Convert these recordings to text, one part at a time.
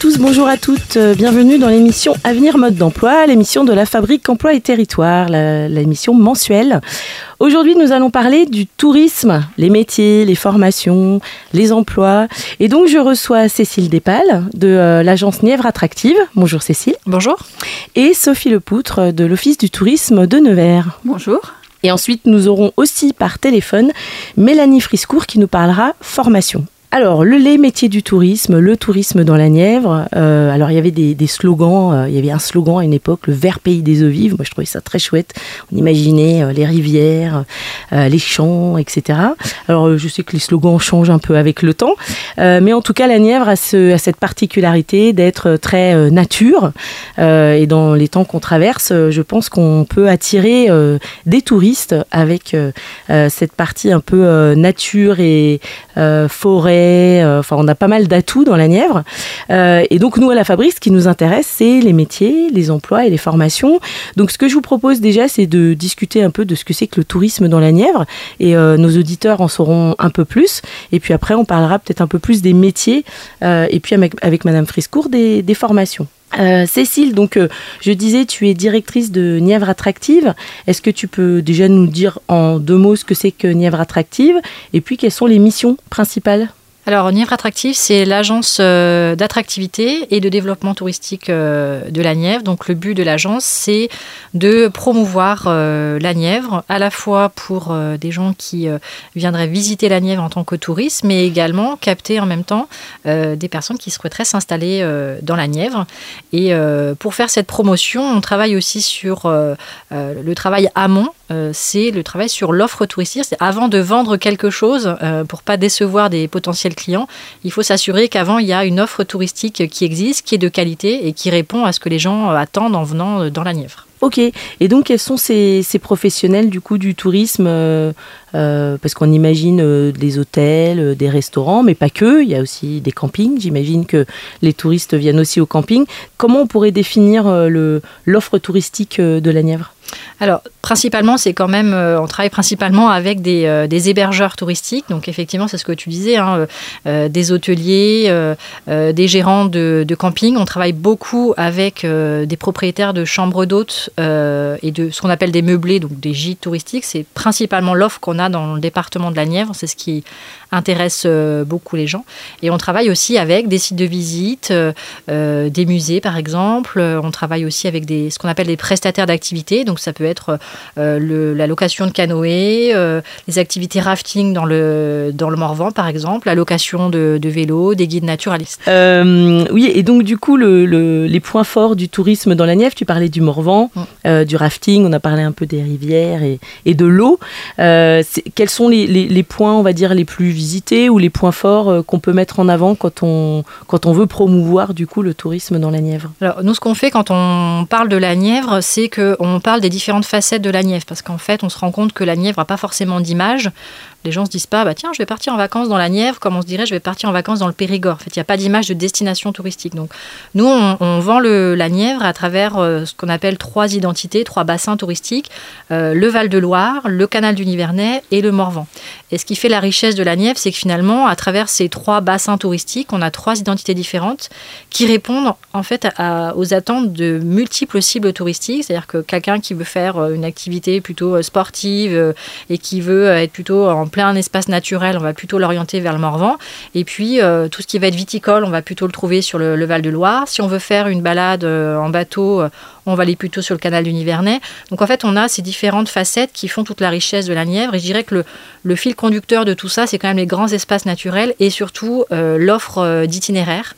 Bonjour à tous, bonjour à toutes. Euh, bienvenue dans l'émission Avenir Mode d'Emploi, l'émission de la Fabrique Emploi et Territoire, l'émission mensuelle. Aujourd'hui, nous allons parler du tourisme, les métiers, les formations, les emplois. Et donc, je reçois Cécile Despales de euh, l'agence Nièvre Attractive. Bonjour Cécile. Bonjour. Et Sophie Lepoutre de l'Office du tourisme de Nevers. Bonjour. Et ensuite, nous aurons aussi par téléphone Mélanie Friscourt qui nous parlera formation. Alors, le, les métiers du tourisme, le tourisme dans la Nièvre. Euh, alors, il y avait des, slogans. Euh, il y avait un slogan à une époque, le vert pays des eaux vives. Moi, je trouvais ça très chouette. On imaginait euh, les rivières, les champs, etc. Alors, je sais que les slogans changent un peu avec le temps. mais en tout cas, la Nièvre a, ce, a cette particularité d'être très nature. et dans les temps qu'on traverse, je pense qu'on peut attirer des touristes avec cette partie un peu nature et forêt euh, enfin, on a pas mal d'atouts dans la Nièvre. Euh, et donc, nous, à la Fabrique, ce qui nous intéresse, c'est les métiers, les emplois et les formations. Donc, ce que je vous propose déjà, c'est de discuter un peu de ce que c'est que le tourisme dans la Nièvre. Et euh, nos auditeurs en sauront un peu plus. Et puis après, on parlera peut-être un peu plus des métiers. et puis, avec, Madame Friscourt, des, formations. Cécile, donc je disais, tu es directrice de Nièvre Attractive. Est-ce que tu peux déjà nous dire en deux mots ce que c'est que Nièvre Attractive? Et puis quelles sont les missions principales? Alors, Nièvre Attractive, c'est l'agence euh, d'attractivité et de développement touristique euh, de la Nièvre. Donc, le but de l'agence, c'est de promouvoir euh, la Nièvre, à la fois pour des gens qui viendraient visiter la Nièvre en tant que touristes, mais également capter en même temps des personnes qui souhaiteraient s'installer dans la Nièvre. Et pour faire cette promotion, on travaille aussi sur le travail amont c'est le travail sur l'offre touristique. Avant de vendre quelque chose, euh, pour pas décevoir des potentiels clients, il faut s'assurer qu'avant il y a une offre touristique qui existe, qui est de qualité et qui répond à ce que les gens attendent en venant dans la Nièvre. Ok. Et donc, quels sont ces, professionnels du coup du tourisme euh, Parce qu'on imagine des hôtels, des restaurants, mais pas que. Il y a aussi des campings. J'imagine que les touristes viennent aussi au camping. Comment on pourrait définir l'offre touristique de la Nièvre? Alors, principalement, c'est quand même, euh, on travaille principalement avec des, euh, des, hébergeurs touristiques. Donc, effectivement, c'est ce que tu disais, hein, euh, des hôteliers, des gérants de, de, camping. On travaille beaucoup avec des propriétaires de chambres d'hôtes et de ce qu'on appelle des meublés, donc des gîtes touristiques. C'est principalement l'offre qu'on a dans le département de la Nièvre. C'est ce qui intéresse beaucoup les gens. Et on travaille aussi avec des sites de visite, des musées, par exemple. On travaille aussi avec des, ce qu'on appelle des prestataires d'activités. Donc, ça peut être euh, le, la location de canoë, euh, les activités rafting dans le, dans le Morvan, par exemple, la location de, de vélos, des guides naturalistes. Euh, oui, et donc du coup, le, les points forts du tourisme dans la Nièvre, tu parlais du Morvan, mm. du rafting, on a parlé un peu des rivières et, et de l'eau. quels sont les, les, les, points, on va dire, les plus visités ou les points forts qu'on peut mettre en avant quand on, quand on veut promouvoir du coup le tourisme dans la Nièvre? Alors nous, ce qu'on fait quand on parle de la Nièvre, c'est qu'on parle des différentes facettes de la Nièvre, parce qu'en fait, on se rend compte que la Nièvre n'a pas forcément d'image. Les gens se disent pas, bah tiens, je vais partir en vacances dans la Nièvre, comme on se dirait, je vais partir en vacances dans le Périgord. En fait, il n'y a pas d'image de destination touristique. Donc, nous, on, vend le, la Nièvre à travers euh, ce qu'on appelle trois identités, trois bassins touristiques euh, le Val-de-Loire, le canal du Nivernais et le Morvan. Et ce qui fait la richesse de la Nièvre, c'est que finalement, à travers ces trois bassins touristiques, on a trois identités différentes qui répondent en fait aux attentes de multiples cibles touristiques. C'est-à-dire que quelqu'un qui veut faire euh, une activité plutôt sportive et qui veut être plutôt en plein espace naturel, on va plutôt l'orienter vers le Morvan. Et puis, euh, tout ce qui va être viticole, on va plutôt le trouver sur le, Val-de-Loire. Si on veut faire une balade euh, en bateau, euh, on va aller plutôt sur le canal du Nivernais. Donc, en fait, on a ces différentes facettes qui font toute la richesse de la Nièvre. Et je dirais que le, le fil conducteur de tout ça, c'est quand même les grands espaces naturels et surtout l'offre d'itinéraires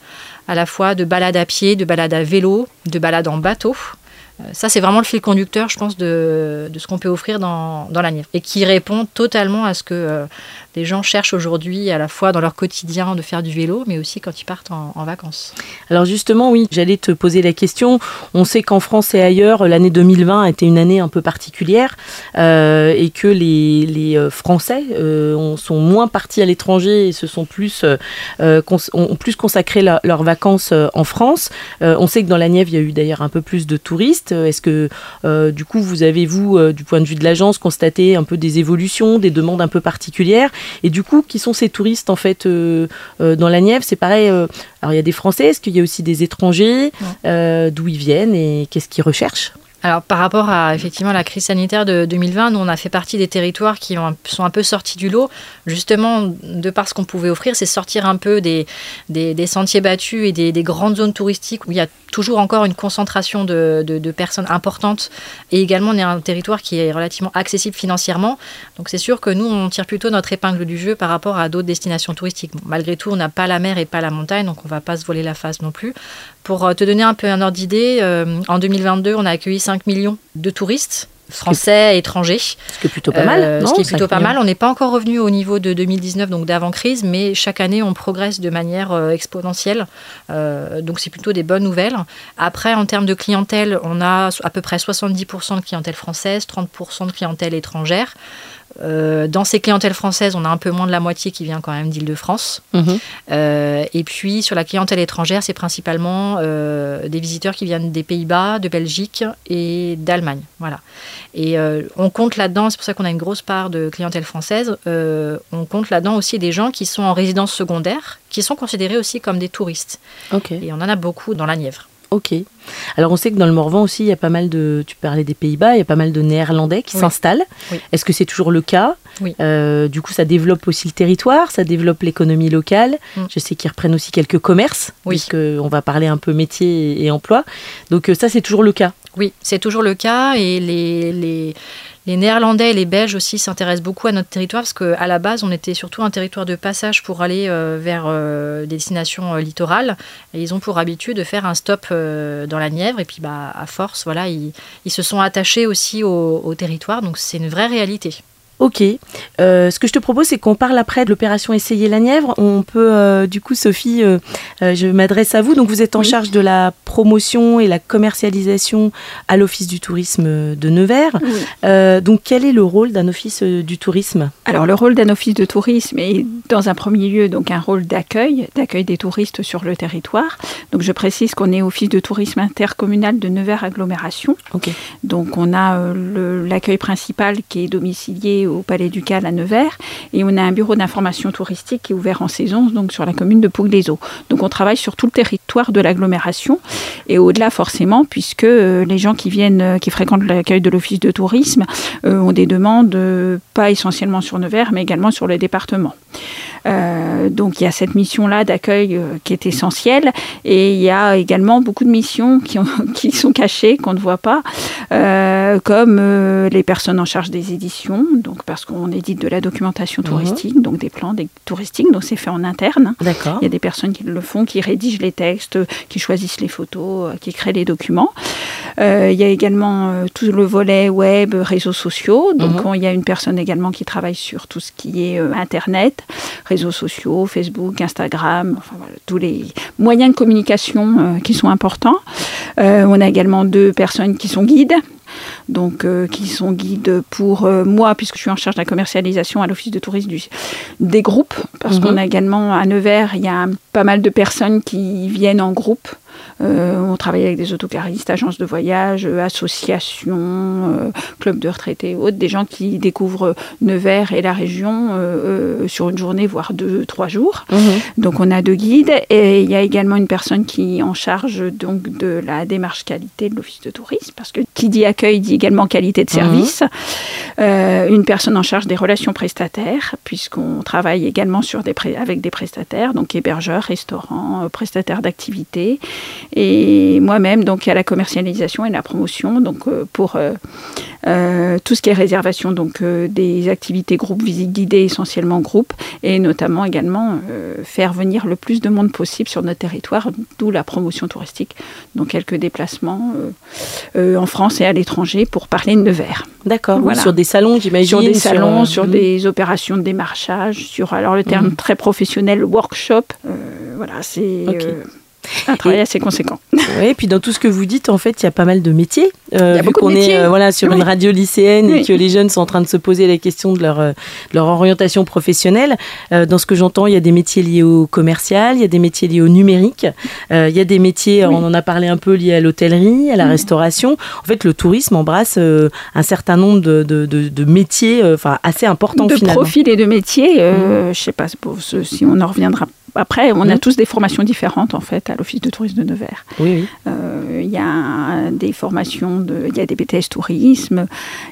à la fois de balades à pied, de balades à vélo, de balades en bateau. Euh, ça, c'est vraiment le fil conducteur, je pense, de, ce qu'on peut offrir dans, dans, la Nièvre et qui répond totalement à ce que euh, les gens cherchent aujourd'hui, à la fois dans leur quotidien de faire du vélo, mais aussi quand ils partent en, vacances. Alors justement, oui, j'allais te poser la question. On sait qu'en France et ailleurs, l'année 2020 a été une année un peu particulière euh, et que les, les Français sont moins partis à l'étranger et se sont plus, ont plus consacré leurs vacances en France. on sait que dans la Nièvre, il y a eu d'ailleurs un peu plus de touristes. Touristes Est-ce que du coup vous avez vous, du point de vue de l'agence, constaté un peu des évolutions, des demandes un peu particulières Et du coup, qui sont ces touristes en fait dans la Nièvre? C'est pareil. alors il y a des Français, est-ce qu'il y a aussi des étrangers D'où ils viennent et qu'est-ce qu'ils recherchent? Alors par rapport à effectivement la crise sanitaire de 2020, nous on a fait partie des territoires qui ont, sont un peu sortis du lot, justement de par ce qu'on pouvait offrir, c'est sortir un peu des, des, sentiers battus et des, grandes zones touristiques où il y a toujours encore une concentration de, de, personnes importantes et également on est un territoire qui est relativement accessible financièrement. Donc c'est sûr que nous on tire plutôt notre épingle du jeu par rapport à d'autres destinations touristiques. malgré tout on n'a pas la mer et pas la montagne donc on va pas se voler la face non plus. Pour euh, te donner un peu un ordre d'idée, euh, en 2022 on a accueilli 5 millions de touristes français, étrangers. Ce qui est plutôt pas mal. Euh, ce qui est plutôt pas mal. On n'est pas encore revenu au niveau de 2019, donc d'avant-crise, mais chaque année, on progresse de manière euh, exponentielle. Euh, donc c'est plutôt des bonnes nouvelles. Après, en termes de clientèle, on a à peu près 70% de clientèle française, 30% de clientèle étrangère. Euh, dans ces clientèles françaises, on a un peu moins de la moitié qui vient quand même d'Île-de-France. Mhm. Euh, et puis sur la clientèle étrangère, c'est principalement euh, des visiteurs qui viennent des Pays-Bas, de Belgique et d'Allemagne. Voilà. Et on compte là-dedans, c'est pour ça qu'on a une grosse part de clientèle française, on compte là-dedans aussi des gens qui sont en résidence secondaire, qui sont considérés aussi comme des touristes. Et on en a beaucoup dans la Nièvre. Ok. Alors on sait que dans le Morvan aussi, il y a pas mal de, tu parlais des Pays-Bas, il y a pas mal de Néerlandais qui s'installent. Est-ce que c'est toujours le cas? Oui. Euh, du coup, ça développe aussi le territoire, ça développe l'économie locale. Mm. Je sais qu'ils reprennent aussi quelques commerces, oui. puisqu'on va parler un peu métier et emploi. Donc euh, ça, c'est toujours le cas? Oui, c'est toujours le cas et les, les, les Néerlandais et les Belges aussi s'intéressent beaucoup à notre territoire parce qu'à la base, on était surtout un territoire de passage pour aller euh, vers des destinations littorales. Et ils ont pour habitude de faire un stop dans la Nièvre et puis bah, à force, voilà, ils, ils se sont attachés aussi au, au territoire. Donc c'est une vraie réalité. Ok. Euh, ce que je te propose, c'est qu'on parle après de l'opération Essayer la Nièvre. On peut, euh, du coup, Sophie, euh, je m'adresse à vous. Donc, vous êtes en charge de la promotion et la commercialisation à l'Office du tourisme de Nevers. donc, quel est le rôle d'un office du tourisme? Alors, le rôle d'un office de tourisme est, dans un premier lieu, donc un rôle d'accueil, d'accueil des touristes sur le territoire. Donc, je précise qu'on est office de tourisme intercommunal de Nevers agglomération. Ok. Donc, on a l'accueil principal qui est domicilié au Palais Ducal à Nevers. Et on a un bureau d'information touristique qui est ouvert en saison, donc sur la commune de Pouilles-les-Eaux. Donc on travaille sur tout le territoire de l'agglomération et au-delà forcément, puisque euh, les gens qui viennent, euh, qui fréquentent l'accueil de l'office de tourisme euh, ont des demandes pas essentiellement sur Nevers, mais également sur le département. Donc il y a cette mission-là d'accueil qui est essentielle et il y a également beaucoup de missions qui, qui sont cachées, qu'on ne voit pas, comme les personnes en charge des éditions, donc parce qu'on édite de la documentation mhm. touristique, donc des plans des touristiques, donc c'est fait en interne. D'accord. Il y a des personnes qui le font, qui rédigent les textes, qui choisissent les photos, euh, qui créent les documents. Euh, il y a également euh, tout le volet web, réseaux sociaux. Donc mhm. il y a une personne également qui travaille sur tout ce qui est Internet, réseaux sociaux, Facebook, Instagram, enfin, tous les moyens de communication qui sont importants. on a également deux personnes qui sont guides donc euh, qui sont guides pour euh, moi, puisque je suis en charge de la commercialisation à l'Office de tourisme des groupes, parce mhm. qu'on a également à Nevers, il y a pas mal de personnes qui viennent en groupe euh, on travaille avec des autocaristes, agences de voyage, euh, associations, euh, clubs de retraités, autres, des gens qui découvrent Nevers et la région sur une journée, voire deux, trois jours. Mhm. Donc on a deux guides et il y a également une personne qui est en charge donc de la démarche qualité de l'office de tourisme, parce que qui dit accueil dit également qualité de service. Mhm. une personne en charge des relations prestataires, puisqu'on travaille également sur des avec des prestataires, donc hébergeurs, restaurants, prestataires d'activités et moi-même donc à la commercialisation et la promotion donc euh, pour euh, euh, tout ce qui est réservation donc des activités groupes visites guidées essentiellement groupes et notamment également faire venir le plus de monde possible sur notre territoire d'où la promotion touristique donc quelques déplacements en France et à l'étranger pour parler de Nevers. D'accord. Sur des salons j'imagine. Sur des salons, sur, hmm. des opérations de démarchage, sur alors le terme hmm. très professionnel workshop. voilà c'est Un travail assez conséquent. Oui, et puis dans tout ce que vous dites, en fait, il y a pas mal de métiers. Euh, il y a beaucoup de métiers. est voilà, sur une radio lycéenne et que les jeunes sont en train de se poser la question de leur, leur orientation professionnelle. dans ce que j'entends, il y a des métiers liés au commercial, il y a des métiers liés au numérique, il y a des métiers, on en a parlé un peu, liés à l'hôtellerie, à la restauration. En fait, le tourisme embrasse un certain nombre de, de, de, métiers enfin, assez importants de finalement. De profils et de métiers. Je sais pas si on en reviendra après, on a tous des formations différentes en fait à l'Office de tourisme de Nevers. Oui, oui. Euh, il y a des formations, de, il y a des BTS tourisme,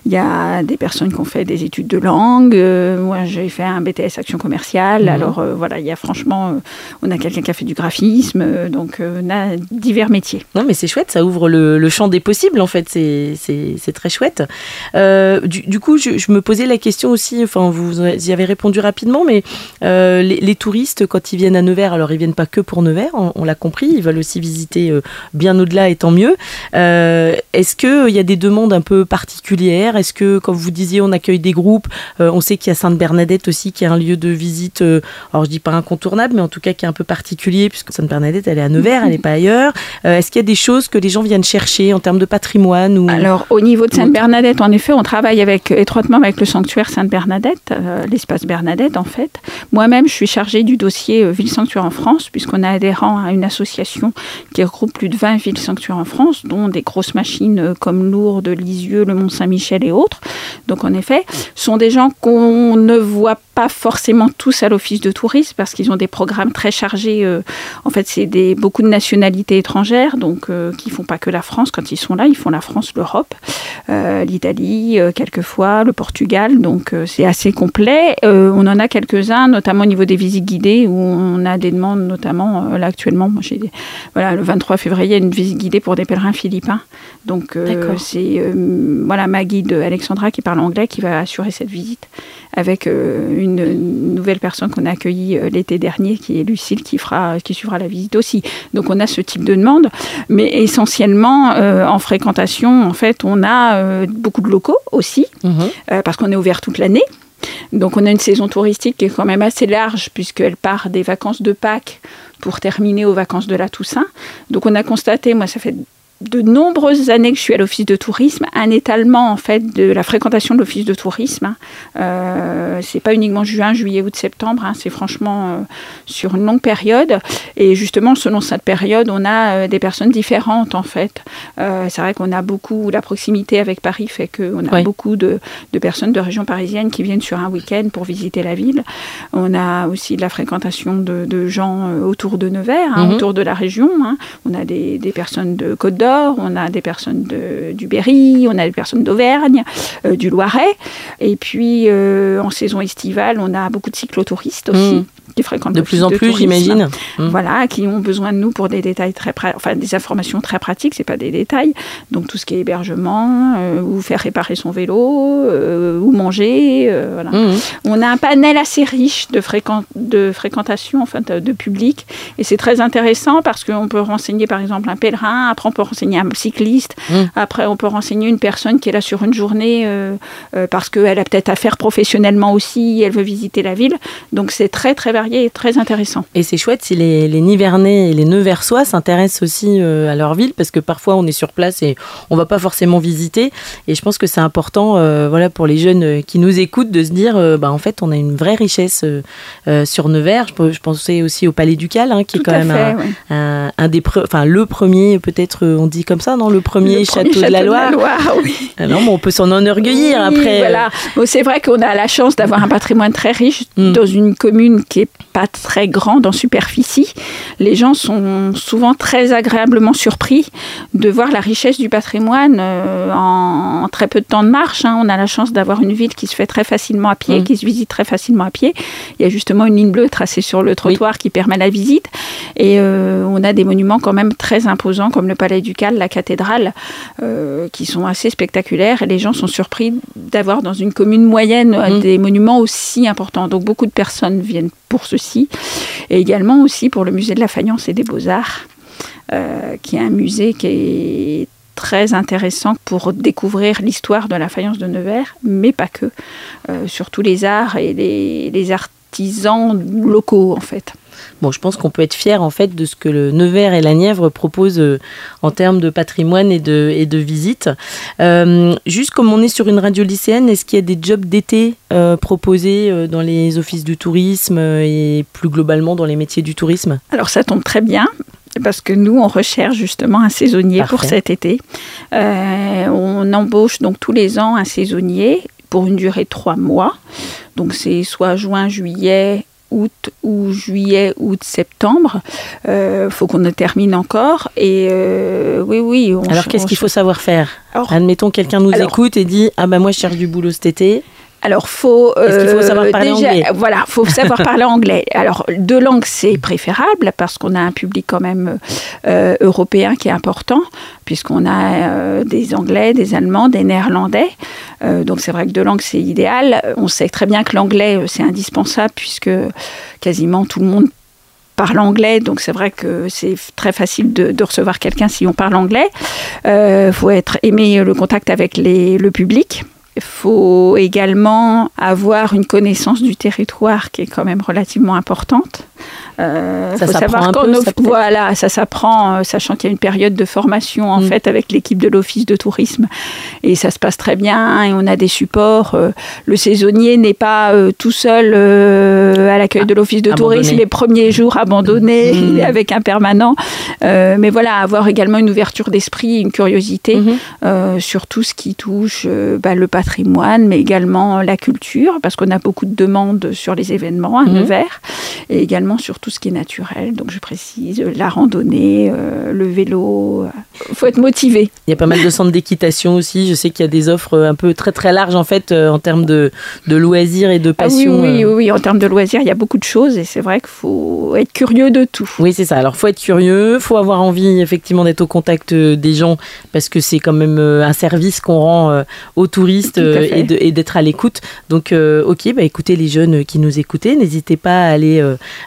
il y a des personnes qui ont fait des études de langue. Euh, moi, j'ai fait un BTS action commerciale. Mhm. Alors euh, voilà, il y a franchement, on a quelqu'un qui a fait du graphisme, donc on a divers métiers. Non, mais c'est chouette, ça ouvre le, champ des possibles en fait. C'est très chouette. Du, coup, je, me posais la question aussi. Enfin, vous y avez répondu rapidement, mais les, les touristes quand ils viennent à Nevers, alors ils viennent pas que pour Nevers, on, l'a compris, ils veulent aussi visiter euh, bien au-delà et tant mieux. Euh, est-ce qu'il euh, y a des demandes un peu particulières? Est-ce que, comme vous disiez, on accueille des groupes On sait qu'il y a Sainte-Bernadette aussi, qui est un lieu de visite, alors je dis pas incontournable, mais en tout cas qui est un peu particulier, puisque Sainte-Bernadette, elle est à Nevers, elle n'est pas ailleurs. Est-ce qu'il y a des choses que les gens viennent chercher en termes de patrimoine ou... Alors, au niveau de Sainte-Bernadette, en effet, on travaille avec, étroitement avec le sanctuaire Sainte-Bernadette, l'espace Bernadette, en fait. Moi-même, je suis chargée du dossier villes sanctuaires en France, puisqu'on a adhérent à une association qui regroupe plus de 20 villes sanctuaires en France, dont des grosses machines euh, comme Lourdes, Lisieux, le Mont-Saint-Michel et autres. Donc en effet, sont des gens qu'on ne voit pas forcément tous à l'office de tourisme parce qu'ils ont des programmes très chargés. Euh, en fait, c'est des, beaucoup de nationalités étrangères, donc euh, qui font pas que la France. Quand ils sont là, ils font la France, l'Europe, l'Italie, quelquefois le Portugal. Donc c'est assez complet. on en a quelques-uns, notamment au niveau des visites guidées où on on a des demandes, notamment euh, là actuellement. Moi, j'ai, voilà, le 23 février, il y a une visite guidée pour des pèlerins philippins. Donc, euh, c'est euh, voilà, ma guide Alexandra qui parle anglais qui va assurer cette visite avec une, nouvelle personne qu'on a accueillie l'été dernier, qui est Lucille, qui, fera, qui suivra la visite aussi. Donc, on a ce type de demande. Mais essentiellement, en fréquentation, en fait, on a beaucoup de locaux aussi, mhm. parce qu'on est ouvert toute l'année. Donc on a une saison touristique qui est quand même assez large puisqu'elle part des vacances de Pâques pour terminer aux vacances de la Toussaint. Donc on a constaté, moi ça fait de nombreuses années que je suis à l'office de tourisme, un étalement en fait de la fréquentation de l'office de tourisme. Euh, c'est pas uniquement juin, juillet, août, septembre, hein, c'est franchement euh, sur une longue période. Et justement, selon cette période, on a euh, des personnes différentes en fait. Euh, c'est vrai qu'on a beaucoup, la proximité avec Paris fait qu'on a beaucoup de, de, personnes de région parisienne qui viennent sur un week-end pour visiter la ville. On a aussi de la fréquentation de, de gens autour de Nevers, hein, mhm. autour de la région. Hein. On a des, des personnes de Côte d'Or on a des personnes du Berry, on a des personnes d'Auvergne, euh, du Loiret. Et puis, euh, en saison estivale, on a beaucoup de cyclotouristes aussi. Mmh qui fréquentent de plus en plus, j'imagine. Mmh. Voilà, qui ont besoin de nous pour des détails très, enfin des informations très pratiques. C'est pas des détails. Donc tout ce qui est hébergement, euh, ou faire réparer son vélo, euh, ou manger. Euh, voilà. Mmh. On a un panel assez riche de, de fréquentation, enfin de, public, et c'est très intéressant parce qu'on peut renseigner par exemple un pèlerin. Après on peut renseigner un cycliste. Mmh. Après on peut renseigner une personne qui est là sur une journée parce qu'elle a peut-être à faire professionnellement aussi. Elle veut visiter la ville. Donc c'est très très varié et très intéressant. Et c'est chouette si les, les Nivernais et les Neversois s'intéressent aussi euh, à leur ville, parce que parfois on est sur place et on va pas forcément visiter. Et je pense que c'est important, euh, voilà, pour les jeunes euh, qui nous écoutent, de se dire, bah, en fait, on a une vraie richesse sur Nevers. Je, pensais aussi au Palais Ducal, hein, qui est quand même un, un, des, enfin le premier, peut-être, on dit comme ça, non, le premier, château, de la Loire. oui. Ah non, mais on peut s'en enorgueillir après. Voilà. c'est vrai qu'on a la chance d'avoir un patrimoine très riche mm. dans une commune qui est pas très grande en superficie, les gens sont souvent très agréablement surpris de voir la richesse du patrimoine euh, en, très peu de temps de marche. Hein. On a la chance d'avoir une ville qui se fait très facilement à pied, mmh. qui se visite très facilement à pied. Il y a justement une ligne bleue tracée sur le trottoir qui permet la visite. Et euh, on a des monuments quand même très imposants comme le Palais Ducal, la cathédrale, euh, qui sont assez spectaculaires. Et les gens sont surpris d'avoir dans une commune moyenne mmh. des monuments aussi importants. Donc beaucoup de personnes viennent pour ceci, et également aussi pour le musée de la faïence et des beaux-arts, euh, qui est un musée qui est très intéressant pour découvrir l'histoire de la faïence de Nevers, mais pas que, euh, surtout les arts et les, artisans locaux en fait. Bon, je pense qu'on peut être fier en fait de ce que le Nevers et la Nièvre proposent euh, en termes de patrimoine et de, et de. Euh, juste comme on est sur une radio lycéenne, est-ce qu'il y a des jobs d'été euh, proposés dans les offices du tourisme et plus globalement dans les métiers du tourisme? Alors ça tombe très bien parce que nous, on recherche justement un saisonnier pour cet été. on embauche donc tous les ans un saisonnier pour une durée de trois mois. Donc c'est soit juin, juillet, août ou juillet, août, septembre. Il euh, faut qu'on termine encore. Et euh, oui, oui. alors qu'est-ce qu'il faut savoir faire? Admettons quelqu'un nous écoute et dit ah ben moi je cherche du boulot cet été. Alors, faut, qu'il faut savoir euh, parler anglais Voilà, faut savoir parler anglais. Alors, deux langues, c'est préférable parce qu'on a un public quand même euh, européen qui est important, puisqu'on a euh, des Anglais, des Allemands, des Néerlandais. donc, c'est vrai que deux langues, c'est idéal. On sait très bien que l'anglais, c'est indispensable, puisque quasiment tout le monde parle anglais, donc c'est vrai que c'est très facile de, recevoir quelqu'un si on parle anglais. Il faut être aimer le contact avec le public. Il faut également avoir une connaissance du territoire qui est quand même relativement importante. Euh, ça faut savoir quand ça voilà, ça s'apprend, euh, sachant qu'il y a une période de formation en mm. fait avec l'équipe de l'office de tourisme et ça se passe très bien et on a des supports. Euh, le saisonnier n'est pas euh, tout seul à l'accueil de l'office de tourisme les premiers jours abandonné, mm. il est avec un permanent. mais voilà, avoir également une ouverture d'esprit, une curiosité mm-hmm. sur tout ce qui touche bah, le patrimoine, mais également la culture, parce qu'on a beaucoup de demandes sur les événements à mm-hmm. Nevers, et également sur tout ce qui est naturel. Donc je précise, la randonnée, euh, le vélo. Il faut être motivé. Il y a pas mal de centres d'équitation aussi. Je sais qu'il y a des offres un peu très très larges en fait euh, en termes de, de, loisirs et de passion. Ah oui, oui, oui, en termes de loisirs, il y a beaucoup de choses et c'est vrai qu'il faut être curieux de tout. Oui, c'est ça. Alors faut être curieux, faut avoir envie effectivement d'être au contact euh, des gens parce que c'est quand même un service qu'on rend aux touristes et d'être à l'écoute. Donc ok, bah écoutez les jeunes qui nous écoutaient, n'hésitez pas à aller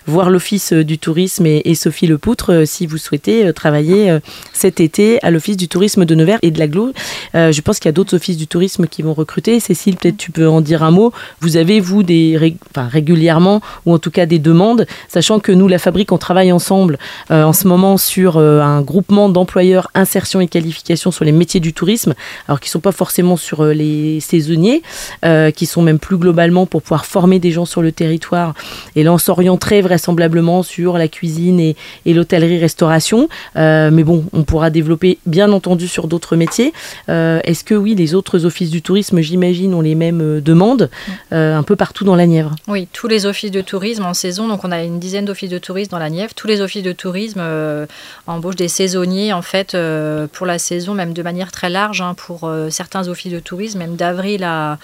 voir l'office euh, du tourisme et, Sophie Lepoutre euh, si vous souhaitez euh, travailler cet été à l'Office du tourisme de Nevers et de l'Aglo. je pense qu'il y a d'autres offices du tourisme qui vont recruter. Cécile, peut-être tu peux en dire un mot. Vous avez, vous, des régulièrement, ou en tout cas des demandes, sachant que nous, la Fabrique, on travaille ensemble en ce moment sur un groupement d'employeurs insertion et qualification sur les métiers du tourisme, alors qui ne sont pas forcément sur les saisonniers, qui sont même plus globalement pour pouvoir former des gens sur le territoire. Et là, on s'orienterait vraisemblablement sur la cuisine et, l'hôtellerie-restauration. Euh, mais bon, on pourra développer bien entendu sur d'autres métiers. Euh, est-ce que oui, les autres offices du tourisme, j'imagine, ont les mêmes euh, demandes un peu partout dans la Nièvre? Oui, tous les offices de tourisme en saison, donc on a une dizaine d'offices de tourisme dans la Nièvre. Tous les offices de tourisme embauchent des saisonniers en fait pour la saison, même de manière très large hein, pour certains offices de tourisme, même d'avril à,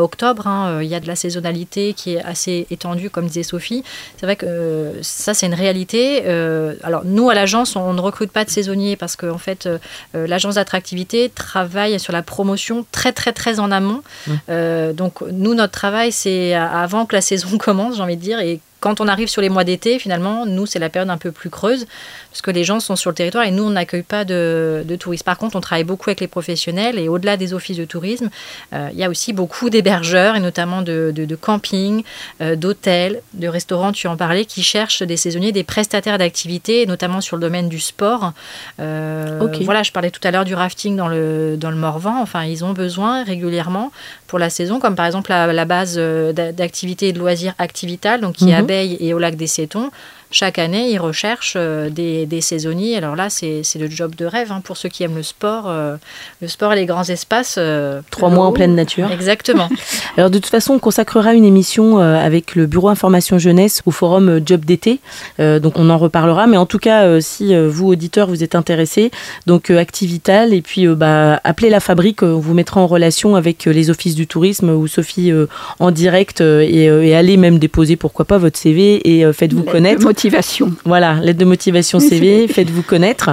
octobre. Hein, il y a de la saisonnalité qui est assez étendue, comme disait Sophie. C'est vrai que euh, ça, c'est une réalité. Euh, alors, nous, à l'agence, on ne recrute pas de saisonniers parce qu'en en fait, euh, l'agence d'attractivité travaille sur la promotion très, très, très en amont. donc, nous, notre travail, c'est avant que la saison commence, j'ai envie de dire, et quand on arrive sur les mois d'été, finalement, nous, c'est la période un peu plus creuse, parce que les gens sont sur le territoire et nous, on n'accueille pas de, touristes. Par contre, on travaille beaucoup avec les professionnels et au-delà des offices de tourisme, euh, il y a aussi beaucoup d'hébergeurs et notamment de, de, campings, euh, d'hôtels, de restaurants, tu en parlais, qui cherchent des saisonniers, des prestataires d'activités, notamment sur le domaine du sport. Euh, voilà, je parlais tout à l'heure du rafting dans le, dans le Morvan. Enfin, ils ont besoin régulièrement pour la saison, comme par exemple la, base d'activité et de loisirs Activital, donc qui est et au lac des Cétons chaque année, ils recherchent euh, des, saisonniers. Alors là, c'est le job de rêve hein, pour ceux qui aiment le sport. Euh, le sport et les grands espaces. Euh, Trois mois en pleine nature. Exactement. Alors de toute façon, on consacrera une émission avec le Bureau Information Jeunesse au forum Job d'été. donc on en reparlera. Mais en tout cas, si vous, auditeurs, vous êtes intéressés, donc Activital et puis bah, appelez la fabrique. On vous mettra en relation avec les offices du tourisme ou Sophie en direct et, et, allez même déposer, pourquoi pas, votre CV et faites-vous connaître motivation. Voilà, lettre de motivation CV, faites-vous connaître.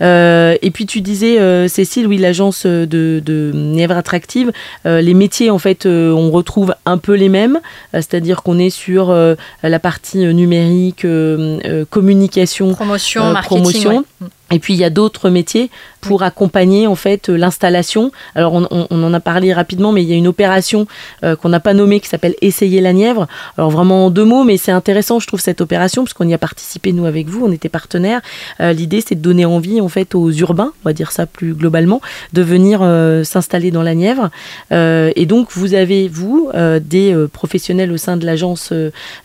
Euh, et puis tu disais, euh, Cécile, oui, l'agence de, de Nièvre Attractive, euh, les métiers, en fait, on retrouve un peu les mêmes, c'est-à-dire qu'on est sur la partie numérique, communication, promotion, marketing. Et puis il y a d'autres métiers pour accompagner en fait l'installation. Alors on, en a parlé rapidement, mais il y a une opération qu'on n'a pas nommée qui s'appelle Essayer la Nièvre. Alors vraiment en deux mots, mais c'est intéressant, je trouve cette opération parce qu'on y a participé nous avec vous, on était partenaires. L'idée c'est de donner envie en fait aux urbains, on va dire ça plus globalement, de venir s'installer dans la Nièvre. et donc vous avez vous des professionnels au sein de l'agence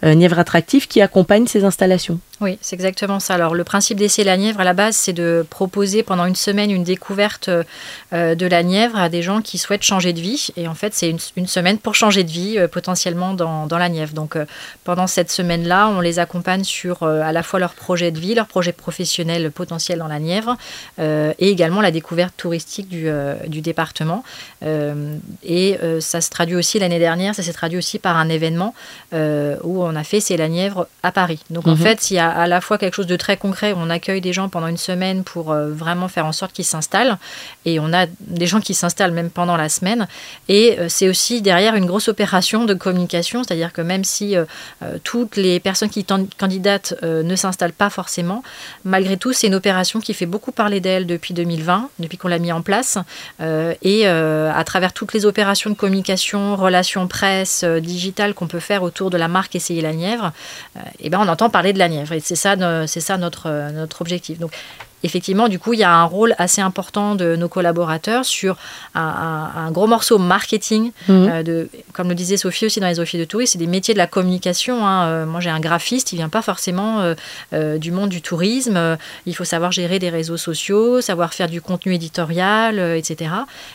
Nièvre Attractif qui accompagnent ces installations. Oui, c'est exactement ça. Alors, le principe d'essayer la Nièvre, à la base, c'est de proposer pendant une semaine une découverte euh, de la Nièvre à des gens qui souhaitent changer de vie. Et en fait, c'est une, semaine pour changer de vie, euh, potentiellement dans, la Nièvre. Donc, euh, pendant cette semaine-là, on les accompagne sur à la fois leur projet de vie, leur projet professionnel potentiel dans la Nièvre, et également la découverte touristique du, du département. et ça se traduit aussi l'année dernière, ça s'est traduit aussi par un événement où on a fait C'est la Nièvre à Paris. Donc, en mhm. fait, il y a à la fois quelque chose de très concret où on accueille des gens pendant une semaine pour euh, vraiment faire en sorte qu'ils s'installent. Et on a des gens qui s'installent même pendant la semaine. Et euh, c'est aussi derrière une grosse opération de communication, c'est-à-dire que même si euh, toutes les personnes qui candidatent ne s'installent pas forcément, malgré tout, c'est une opération qui fait beaucoup parler d'elle depuis 2020, depuis qu'on l'a mis en place. et à travers toutes les opérations de communication, relations presse, digitales qu'on peut faire autour de la marque Essayer la Nièvre, et ben on entend parler de la Nièvre c'est ça, c'est ça notre, notre objectif. Donc, effectivement, du coup, il y a un rôle assez important de nos collaborateurs sur un, gros morceau marketing. Mhm. Euh, de, comme le disait Sophie aussi dans les offices de tourisme, c'est des métiers de la communication. Hein. Euh, moi, j'ai un graphiste, il vient pas forcément euh, du monde du tourisme. il faut savoir gérer des réseaux sociaux, savoir faire du contenu éditorial, etc.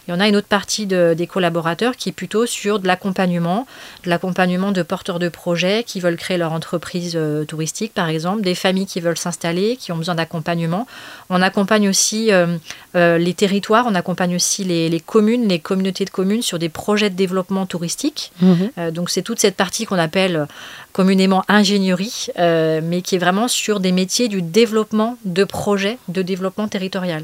Et on a une autre partie des collaborateurs qui est plutôt sur de l'accompagnement, de l'accompagnement de porteurs de projets qui veulent créer leur entreprise touristique, par exemple, des familles qui veulent s'installer, qui ont besoin d'accompagnement. On accompagne aussi euh, euh, les territoires, on accompagne aussi les, communes, les communautés de communes sur des projets de développement touristique. Mhm. Euh, donc c'est toute cette partie qu'on appelle communément ingénierie, mais qui est vraiment sur des métiers du développement de projets de développement territorial.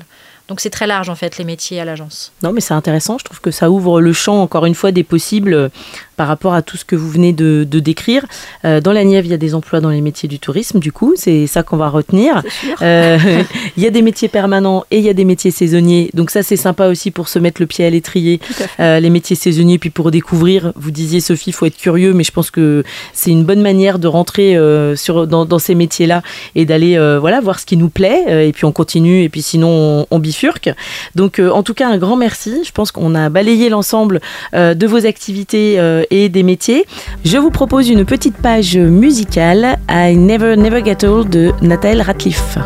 Donc c'est très large en fait les métiers à l'agence. Non mais c'est intéressant, je trouve que ça ouvre le champ encore une fois des possibles par rapport à tout ce que vous venez de, décrire. Euh, dans la Nièvre, il y a des emplois dans les métiers du tourisme, du coup, c'est ça qu'on va retenir. Euh, il y a des métiers permanents et il y a des métiers saisonniers, donc ça c'est sympa aussi pour se mettre le pied à l'étrier. les métiers saisonniers, puis pour découvrir, vous disiez Sophie, il faut être curieux, mais je pense que c'est une bonne manière de rentrer sur, dans, ces métiers-là et d'aller voilà, voir ce qui nous plaît, et puis on continue, et puis sinon on, on donc euh, en tout cas un grand merci. Je pense qu'on a balayé l'ensemble euh, de vos activités euh, et des métiers. Je vous propose une petite page musicale I Never Never Get Old de Nathalie Ratliff.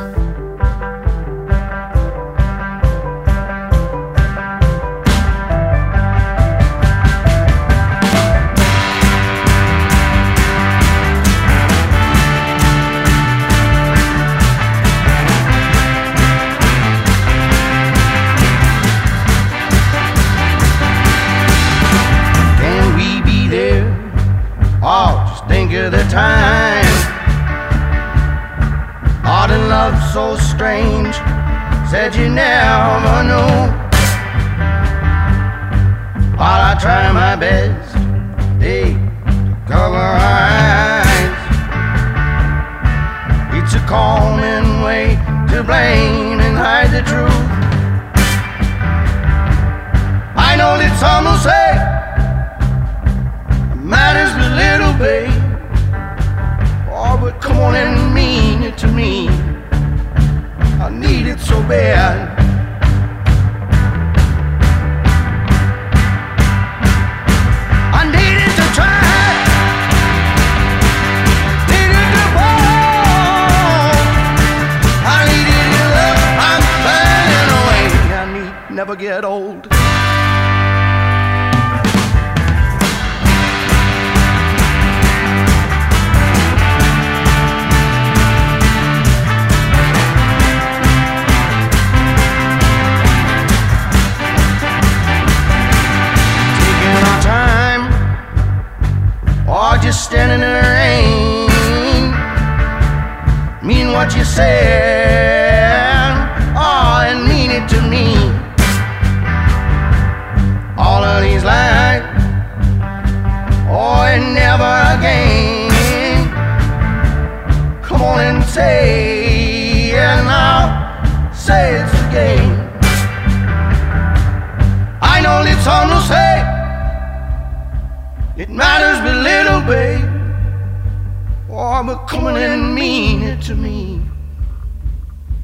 Get old.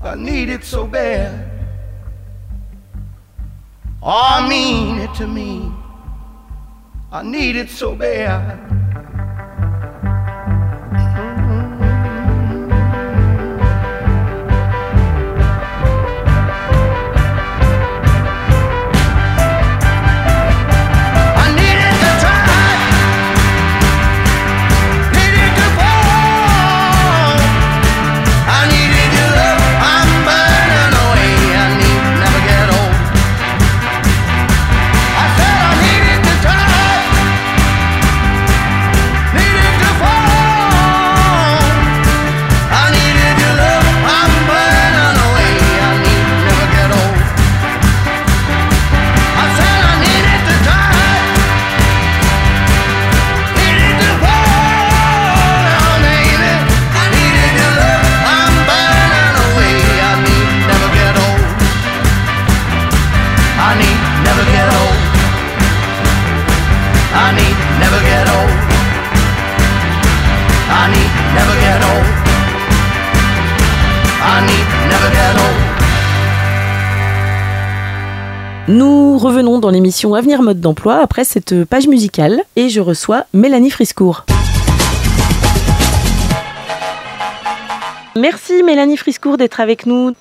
I need it so bad. Oh, I mean it to me. I need it so bad. Nous revenons dans l'émission Avenir Mode d'Emploi après cette page musicale et je reçois Mélanie Friscourt. Merci Mélanie Friscourt d'être avec nous.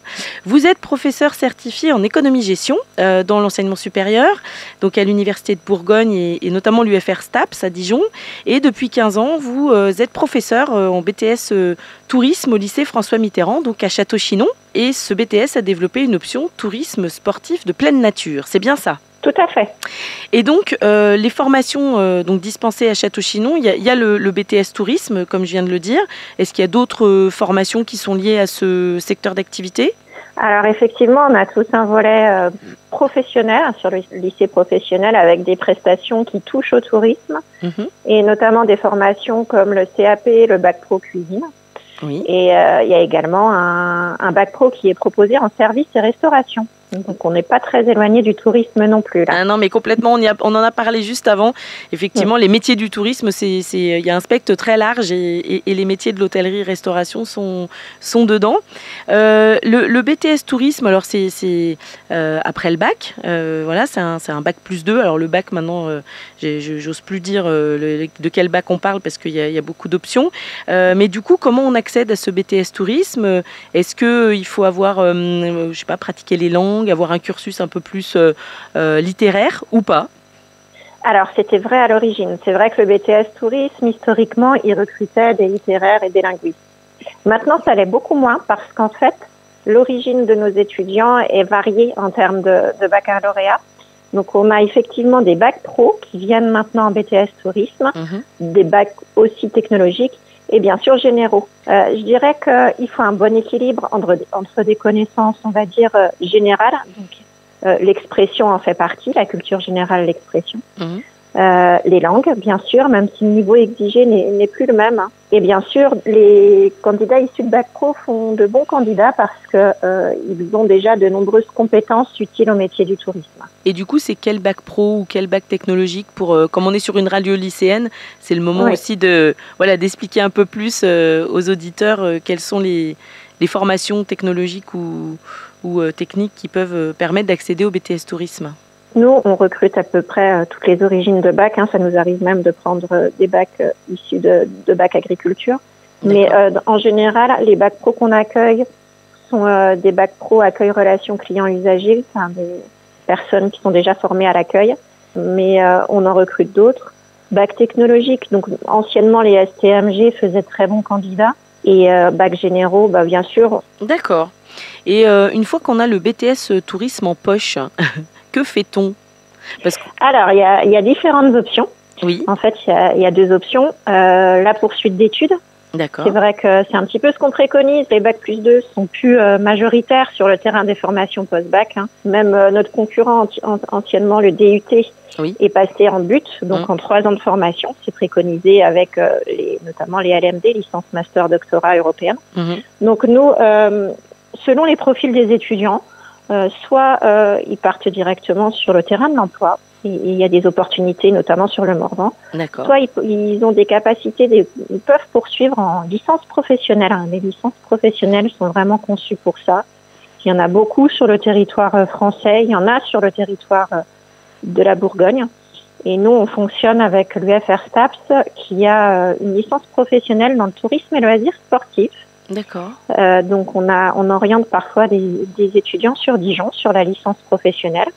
Vous êtes professeur certifié en économie-gestion euh, dans l'enseignement supérieur, donc à l'Université de Bourgogne et, notamment l'UFR STAPS à Dijon. Et depuis 15 ans, vous euh, êtes professeur euh, en BTS tourisme au lycée François Mitterrand, donc à Château-Chinon. Et ce BTS a développé une option tourisme sportif de pleine nature. C'est bien ça? Tout à fait. Et donc, euh, les formations euh, donc dispensées à Château-Chinon, il y, a, le, BTS tourisme, comme je viens de le dire. Est-ce qu'il y a d'autres euh, formations qui sont liées à ce secteur d'activité? Alors effectivement, on a tous un volet professionnel sur le lycée professionnel avec des prestations qui touchent au tourisme mhm. et notamment des formations comme le CAP, le bac pro cuisine. Oui. Et il y a également un, un bac pro qui est proposé en service et restauration. Donc on n'est pas très éloigné du tourisme non plus. Là. Ah non, mais complètement, on, y on en a parlé juste avant. Effectivement, les métiers du tourisme, il y a un spectre très large et, les métiers de l'hôtellerie-restauration sont, sont dedans. Euh, le, BTS tourisme, alors c'est euh, après le bac, euh, voilà, c'est un, un, bac plus 2. Alors le bac maintenant, j'ose plus dire de quel bac on parle parce qu'il y, y, a beaucoup d'options. mais du coup, comment on accède à ce BTS tourisme? Est-ce qu'il faut avoir, je sais pas, pratiquer les langues? Avoir un cursus un peu plus euh, euh, littéraire ou pas? Alors, c'était vrai à l'origine. C'est vrai que le BTS tourisme, historiquement, il recrutait des littéraires et des linguistes. Maintenant, ça l'est beaucoup moins parce qu'en fait, l'origine de nos étudiants est variée en termes de, baccalauréat. Donc, on a effectivement des bacs pro qui viennent maintenant en BTS tourisme, mhm. des bacs aussi technologiques et bien sûr généraux. Euh, je dirais qu'il faut un bon équilibre entre, des connaissances, on va dire, euh, générales, donc euh, l'expression en fait partie, la culture générale, l'expression, mhm. Euh, les langues, bien sûr, même si le niveau exigé n'est plus le même. Hein. Et bien sûr, les candidats issus de Bac Pro font de bons candidats parce qu'ils euh, ont déjà de nombreuses compétences utiles au métier du tourisme. Et du coup, c'est quel Bac Pro ou quel Bac technologique pour, euh, comme on est sur une radio lycéenne, c'est le moment aussi de voilà d'expliquer un peu plus aux auditeurs quelles sont les, les formations technologiques ou, ou techniques qui peuvent permettre d'accéder au BTS tourisme? Nous, on recrute à peu près euh, toutes les origines de bac. Hein. Ça nous arrive même de prendre euh, des bacs euh, issus de, de bac agriculture. Mais en général, les bacs pro qu'on accueille sont des bacs pro accueil relations clients usagers, enfin des personnes qui sont déjà formées à l'accueil. Mais on en recrute d'autres. Bac technologique, donc anciennement les STMG faisaient très bons candidats. Et bac généraux, bah, bien sûr. D'accord. Et une fois qu'on a le BTS tourisme en poche, que fait-on Parce Alors, il y a, différentes options. Oui. En fait, il y, a, deux options. Euh, la poursuite d'études. D'accord. C'est vrai que c'est un petit peu ce qu'on préconise. Les bacs plus 2 sont plus euh, majoritaires sur le terrain des formations post-bac. Hein. Même euh, notre concurrent anciennement, le DUT, est passé en but, donc mmh. en trois ans de formation. C'est préconisé avec les, notamment les LMD, licence master doctorat européenne. Mmh. Donc nous, selon les profils des étudiants, soit ils partent directement sur le terrain de l'emploi, il y a des opportunités, notamment sur le Morvan. Soit ils, ont des capacités, ils peuvent poursuivre en licence professionnelle. Hein. Les licences professionnelles sont vraiment conçues pour ça. Il y en a beaucoup sur le territoire euh, français, il y en a sur le territoire euh, de la Bourgogne. Et nous, on fonctionne avec l'UFR STAPS qui a euh, une licence professionnelle dans le tourisme et loisirs sportifs. D'accord. Euh, donc on a, on oriente parfois des, des étudiants sur Dijon sur la licence professionnelle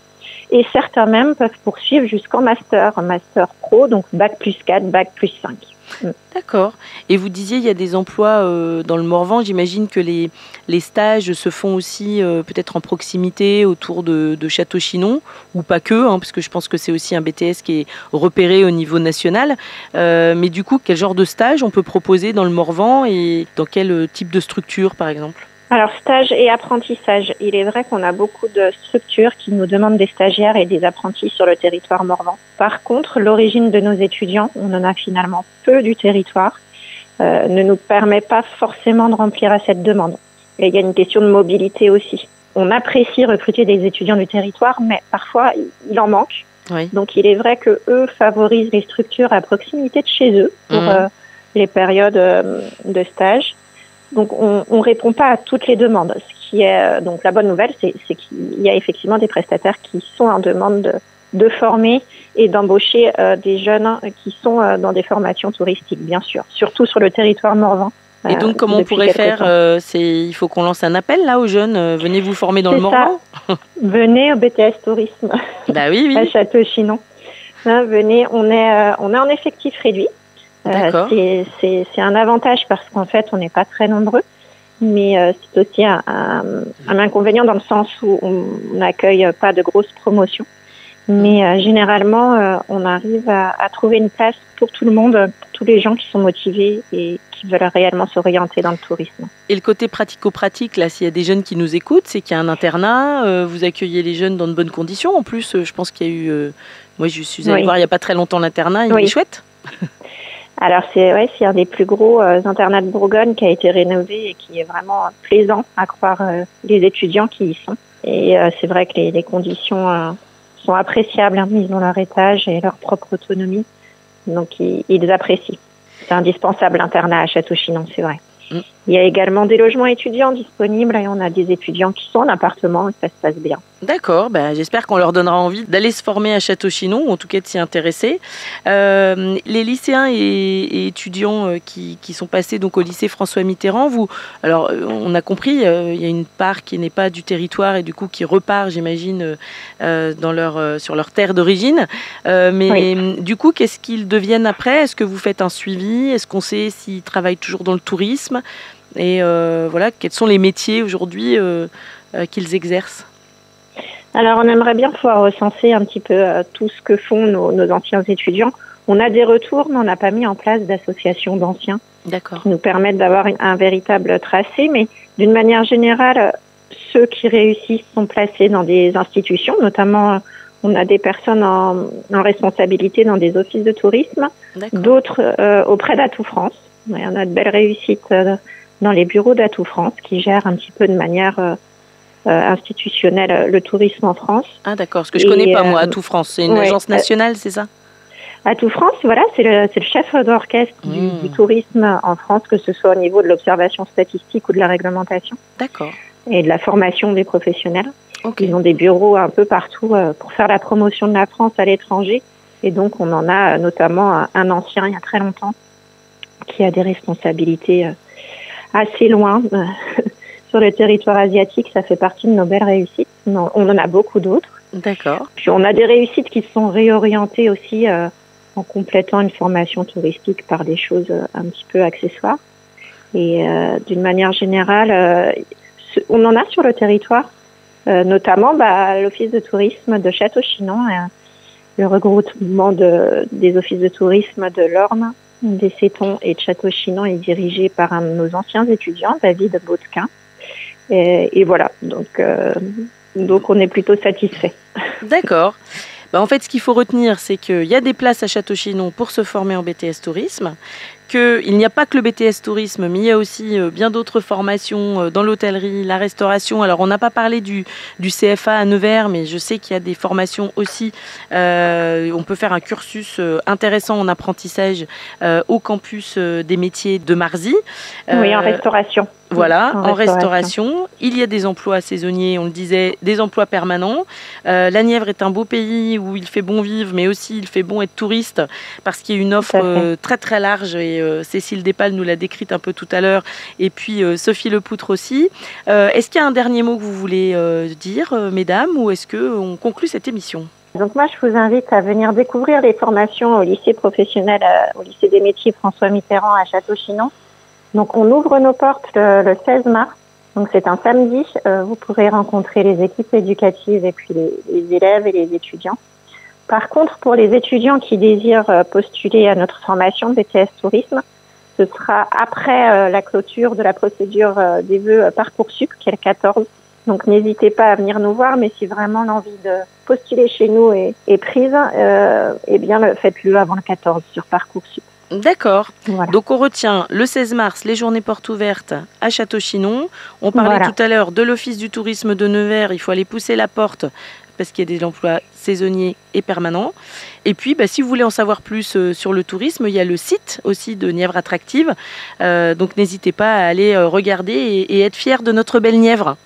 et certains même peuvent poursuivre jusqu'en master, master pro, donc bac plus 4, bac plus 5. Mm. D'accord. Et vous disiez, il y a des emplois euh, dans le Morvan. J'imagine que les, les stages se font aussi euh, peut-être en proximité autour de, Château-Chinon, ou pas que, hein, parce que je pense que c'est aussi un BTS qui est repéré au niveau national. Euh, mais du coup, quel genre de stage on peut proposer dans le Morvan et dans quel type de structure, par exemple? Alors, stage et apprentissage. Il est vrai qu'on a beaucoup de structures qui nous demandent des stagiaires et des apprentis sur le territoire morvan. Par contre, l'origine de nos étudiants, on en a finalement peu du territoire, euh, ne nous permet pas forcément de remplir à cette demande. Et il y a une question de mobilité aussi. On apprécie recruter des étudiants du territoire, mais parfois il en manque. Oui. Donc il est vrai que eux favorisent les structures à proximité de chez eux pour mmh. euh, les périodes euh, de stage. Donc on ne répond pas à toutes les demandes. Ce qui est euh, donc la bonne nouvelle, c'est qu'il y a effectivement des prestataires qui sont en demande de, de former et d'embaucher euh, des jeunes qui sont euh, dans des formations touristiques, bien sûr, surtout sur le territoire morvan. Et donc, comment on pourrait faire C'est il faut qu'on lance un appel là aux jeunes. venez vous former dans le Morvan? venez au BTS Tourisme. Bah oui, oui. à Château-Chinon. Hein, venez, on est on est en effectif réduit. Euh, c'est un avantage parce qu'en fait, on n'est pas très nombreux, mais euh, c'est aussi un, un, inconvénient dans le sens où on n'accueille pas de grosses promotions. Mais euh, généralement, on arrive à, à, trouver une place pour tout le monde, pour tous les gens qui sont motivés et qui veulent réellement s'orienter dans le tourisme. Et le côté pratico-pratique, là, s'il y a des jeunes qui nous écoutent, c'est qu'il y a un internat, vous accueillez les jeunes dans de bonnes conditions. En plus, je pense qu'il y a eu, moi je suis allée voir il n'y a pas très longtemps l'internat, il est chouette. Alors c'est ouais, c'est un des plus gros euh, internats de Bourgogne qui a été rénové et qui est vraiment plaisant à croire euh, les étudiants qui y sont. Et euh, c'est vrai que les, les conditions euh, sont appréciables. Hein. Ils ont leur étage et leur propre autonomie, donc ils, ils apprécient. C'est indispensable l'internat à Château-Chinon, c'est vrai. Mm. Il y a également des logements étudiants disponibles et on a des étudiants qui sont en appartement et ça se passe bien. D'accord, ben, j'espère qu'on leur donnera envie d'aller se former à Château-Chinon ou en tout cas de s'y intéresser. Euh, les lycéens et, étudiants euh, qui, qui, sont passés donc au lycée François Mitterrand, vous, alors euh, on a compris, euh, il y a une part qui n'est pas du territoire et du coup qui repart, j'imagine, euh, dans leur, sur leur terre d'origine. mais oui. du coup, qu'est-ce qu'ils deviennent après? Est-ce que vous faites un suivi? Est-ce qu'on sait s'ils travaillent toujours dans le tourisme? Et voilà, quels sont les métiers aujourd'hui qu'ils exercent? Alors, on aimerait bien pouvoir recenser un petit peu tout ce que font nos, nos, anciens étudiants. On a des retours, mais on n'a pas mis en place d'associations d'anciens qui nous permettent d'avoir un véritable tracé. Mais d'une manière générale, ceux qui réussissent sont placés dans des institutions, notamment on a des personnes en, en responsabilité dans des offices de tourisme, d'autres euh, auprès d'Atout France. Il y en a de belles réussites euh, dans les bureaux d'Atout France qui gèrent un petit peu de manière euh, euh institutionnelle euh, le tourisme en France. Ah d'accord, ce que je ne connais pas moi, Atout France, c'est une ouais, agence nationale, c'est ça? Atout France, voilà, c'est le, le, chef d'orchestre mmh. du, du, tourisme en France, que ce soit au niveau de l'observation statistique ou de la réglementation. D'accord. Et de la formation des professionnels. Okay. Ils ont des bureaux un peu partout euh, pour faire la promotion de la France à l'étranger. Et donc, on en a notamment un ancien, il y a très longtemps, qui a des responsabilités assez loin euh, sur le territoire asiatique. Ça fait partie de nos belles réussites. On en a beaucoup d'autres. D'accord. Puis on a des réussites qui sont réorientées aussi euh, en complétant une formation touristique par des choses euh, un petit peu accessoires. Et euh, d'une manière générale, euh, on en a sur le territoire, notamment bah, l'office de tourisme de Château-Chinon, le regroupement de, des offices de tourisme de l'Orne, des Cétons et de Château-Chinon est dirigé par un de nos anciens étudiants, David Baudquin. Et, et voilà, donc, euh, donc on est plutôt satisfait. D'accord. Bah en fait, ce qu'il faut retenir, c'est qu'il y a des places à Château-Chinon pour se former en BTS tourisme, qu'il n'y a pas que le BTS tourisme, mais il y a aussi euh, bien d'autres formations euh, dans l'hôtellerie, la restauration. Alors, on n'a pas parlé du, du, CFA à Nevers, mais je sais qu'il y a des formations aussi. Euh, on peut faire un cursus intéressant en apprentissage euh, au campus des métiers de Marzy. oui, en restauration. Voilà, en, en restauration. restauration. Il y a des emplois saisonniers, on le disait, des emplois permanents. Euh, la Nièvre est un beau pays où il fait bon vivre, mais aussi il fait bon être touriste parce qu'il y a une offre euh, très très large et euh, Cécile Despales nous l'a décrite un peu tout à l'heure et puis Sophie Lepoutre aussi. Est-ce qu'il y a un dernier mot que vous voulez dire, mesdames, ou est-ce qu'on conclut cette émission? Donc moi, je vous invite à venir découvrir les formations au lycée professionnel, au lycée des métiers François Mitterrand à Château-Chinon. Donc on ouvre nos portes le, le 16 mars. Donc c'est un samedi. Euh, vous pourrez rencontrer les équipes éducatives et puis les, élèves et les étudiants. Par contre, pour les étudiants qui désirent euh, postuler à notre formation BTS Tourisme, ce sera après euh, la clôture de la procédure euh, des vœux Parcoursup, qui est le 14. Donc n'hésitez pas à venir nous voir, mais si vraiment l'envie de postuler chez nous est, est prise, euh, eh bien faites-le avant le 14 sur Parcoursup. D'accord. Voilà. Donc on retient le 16 mars les journées portes ouvertes à Château-Chinon. On parlait voilà. tout à l'heure de l'Office du tourisme de Nevers. Il faut aller pousser la porte parce qu'il y a des emplois saisonniers et permanents. Et puis, bah, si vous voulez en savoir plus euh, sur le tourisme, il y a le site aussi de Nièvre Attractive. Euh, donc, n'hésitez pas à aller euh, regarder et, et, être fier de notre belle Nièvre.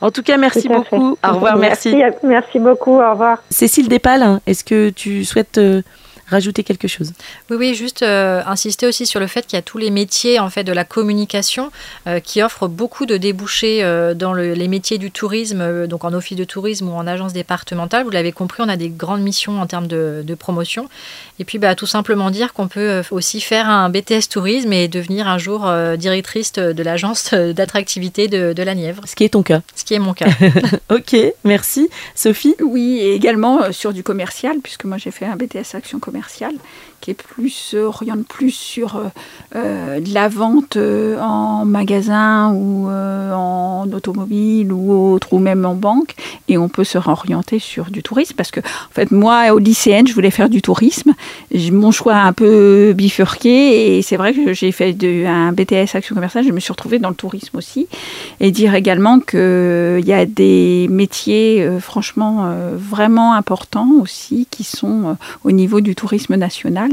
En tout cas, merci tout beaucoup. Fait. Au revoir, merci. merci. Merci beaucoup, au revoir. Cécile Despales, est-ce que tu souhaites euh, rajouter quelque chose Oui, oui, juste euh, insister aussi sur le fait qu'il y a tous les métiers en fait de la communication euh, qui offrent beaucoup de débouchés euh, dans le, les métiers du tourisme, euh, donc en office de tourisme ou en agence départementale. Vous l'avez compris, on a des grandes missions en termes de, de promotion. Et puis, bah, tout simplement dire qu'on peut aussi faire un BTS tourisme et devenir un jour euh, directrice de l'agence d'attractivité de, de, la Nièvre. Ce qui est ton cas. Ce qui est mon cas. ok, merci. Sophie Oui, et également sur du commercial, puisque moi j'ai fait un BTS Action commerciale commercial qui est plus oriente plus sur euh, euh, de la vente euh, en magasin ou euh, en automobile ou autre ou même en banque. Et on peut se réorienter sur du tourisme parce que en fait moi au lycéenne je voulais faire du tourisme. Mon choix a un peu bifurqué et c'est vrai que j'ai fait un BTS action commerciale. Je me suis retrouvée dans le tourisme aussi. Et dire également que il y a des métiers euh, franchement euh, vraiment importants aussi qui sont au niveau du tourisme national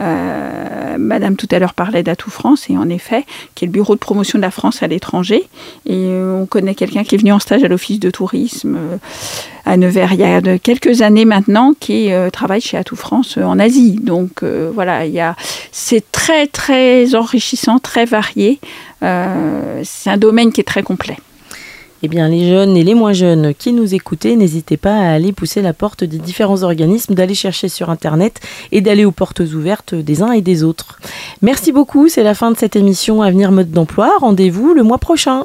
euh, Madame tout à l'heure parlait d'Atout France et en effet, qui est le bureau de promotion de la France à l'étranger. Et euh, on connaît quelqu'un qui est venu en stage à l'office de tourisme euh, à Nevers il y a quelques années maintenant, qui travaille chez Atout France en Asie. Donc voilà, c'est très très enrichissant, très varié. c'est un domaine qui est très complet. Eh bien, les jeunes et les moins jeunes qui nous écoutaient, n'hésitez pas à aller pousser la porte des différents organismes, d'aller chercher sur Internet et d'aller aux portes ouvertes des uns et des autres. Merci beaucoup, c'est la fin de cette émission Avenir Mode d'Emploi. Rendez-vous le mois prochain.